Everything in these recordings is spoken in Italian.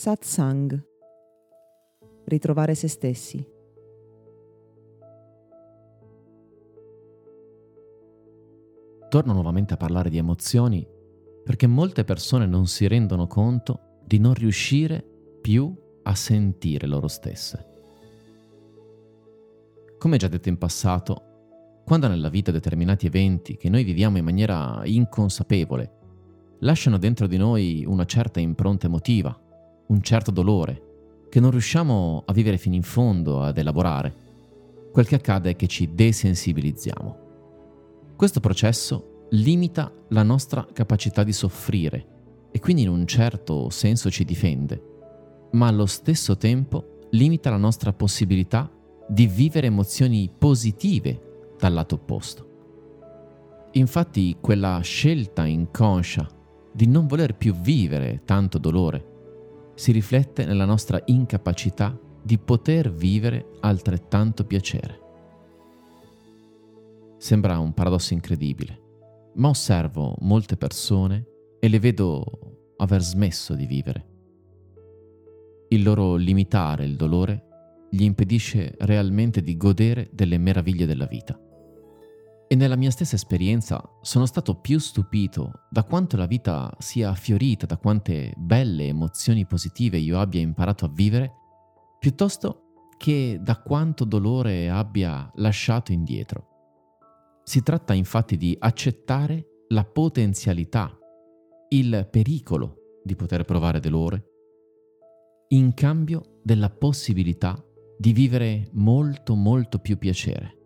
Satsang. Ritrovare se stessi. Torno nuovamente a parlare di emozioni perché molte persone non si rendono conto di non riuscire più a sentire loro stesse. Come già detto in passato, quando nella vita determinati eventi che noi viviamo in maniera inconsapevole lasciano dentro di noi una certa impronta emotiva, un certo dolore, che non riusciamo a vivere fino in fondo, ad elaborare, quel che accade è che ci desensibilizziamo. Questo processo limita la nostra capacità di soffrire e quindi in un certo senso ci difende, ma allo stesso tempo limita la nostra possibilità di vivere emozioni positive dal lato opposto. Infatti quella scelta inconscia di non voler più vivere tanto dolore si riflette nella nostra incapacità di poter vivere altrettanto piacere. Sembra un paradosso incredibile, ma osservo molte persone e le vedo aver smesso di vivere. Il loro limitare il dolore gli impedisce realmente di godere delle meraviglie della vita. E nella mia stessa esperienza sono stato più stupito da quanto la vita sia fiorita, da quante belle emozioni positive io abbia imparato a vivere, piuttosto che da quanto dolore abbia lasciato indietro. Si tratta infatti di accettare la potenzialità, il pericolo di poter provare dolore, in cambio della possibilità di vivere molto molto più piacere.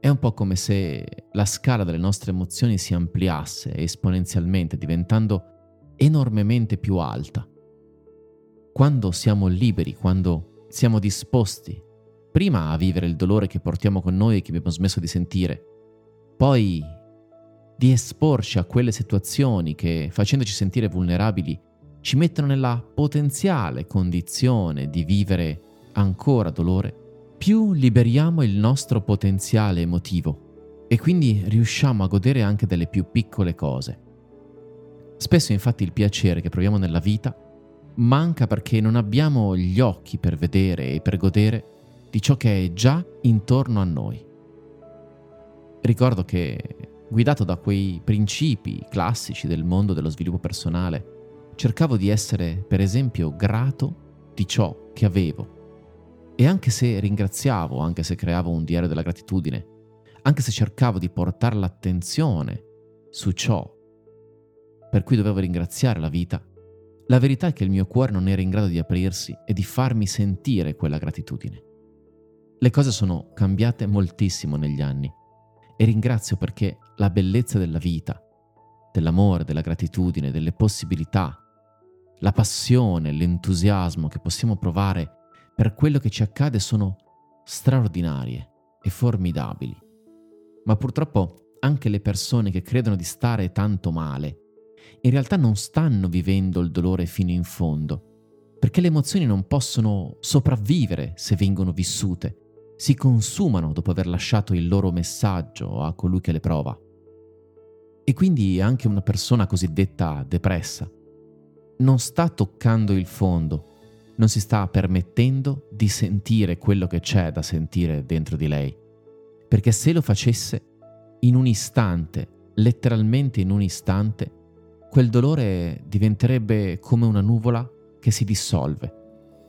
È un po' come se la scala delle nostre emozioni si ampliasse esponenzialmente, diventando enormemente più alta. Quando siamo liberi, quando siamo disposti prima a vivere il dolore che portiamo con noi e che abbiamo smesso di sentire, poi di esporci a quelle situazioni che, facendoci sentire vulnerabili, ci mettono nella potenziale condizione di vivere ancora dolore, più liberiamo il nostro potenziale emotivo e quindi riusciamo a godere anche delle più piccole cose. Spesso infatti il piacere che proviamo nella vita manca perché non abbiamo gli occhi per vedere e per godere di ciò che è già intorno a noi. Ricordo che, guidato da quei principi classici del mondo dello sviluppo personale, cercavo di essere, per esempio, grato di ciò che avevo. E anche se ringraziavo, anche se creavo un diario della gratitudine, anche se cercavo di portare l'attenzione su ciò per cui dovevo ringraziare la vita, la verità è che il mio cuore non era in grado di aprirsi e di farmi sentire quella gratitudine. Le cose sono cambiate moltissimo negli anni e ringrazio perché la bellezza della vita, dell'amore, della gratitudine, delle possibilità, la passione, l'entusiasmo che possiamo provare per quello che ci accade sono straordinarie e formidabili. Ma purtroppo anche le persone che credono di stare tanto male in realtà non stanno vivendo il dolore fino in fondo, perché le emozioni non possono sopravvivere se vengono vissute si consumano dopo aver lasciato il loro messaggio a colui che le prova. E quindi anche una persona cosiddetta depressa non sta toccando il fondo, non si sta permettendo di sentire quello che c'è da sentire dentro di lei, perché se lo facesse, in un istante, letteralmente in un istante, quel dolore diventerebbe come una nuvola che si dissolve.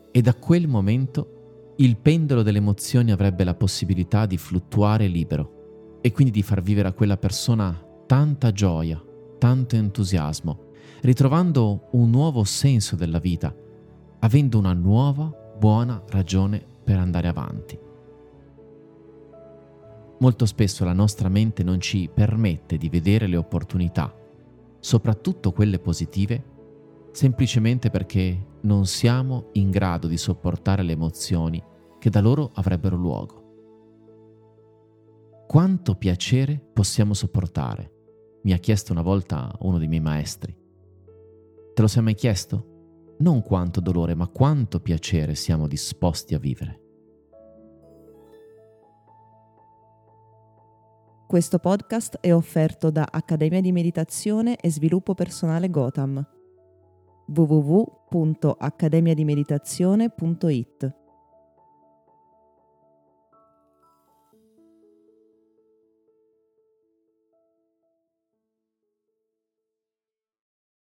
E da quel momento il pendolo delle emozioni avrebbe la possibilità di fluttuare libero e quindi di far vivere a quella persona tanta gioia, tanto entusiasmo, ritrovando un nuovo senso della vita, avendo una nuova, buona ragione per andare avanti. Molto spesso la nostra mente non ci permette di vedere le opportunità, soprattutto quelle positive, semplicemente perché non siamo in grado di sopportare le emozioni che da loro avrebbero luogo. Quanto piacere possiamo sopportare? Mi ha chiesto una volta uno dei miei maestri. Te lo sei mai chiesto? Non quanto dolore, ma quanto piacere siamo disposti a vivere. Questo podcast è offerto da Accademia di Meditazione e Sviluppo Personale Gotham www.accademiadimeditazione.it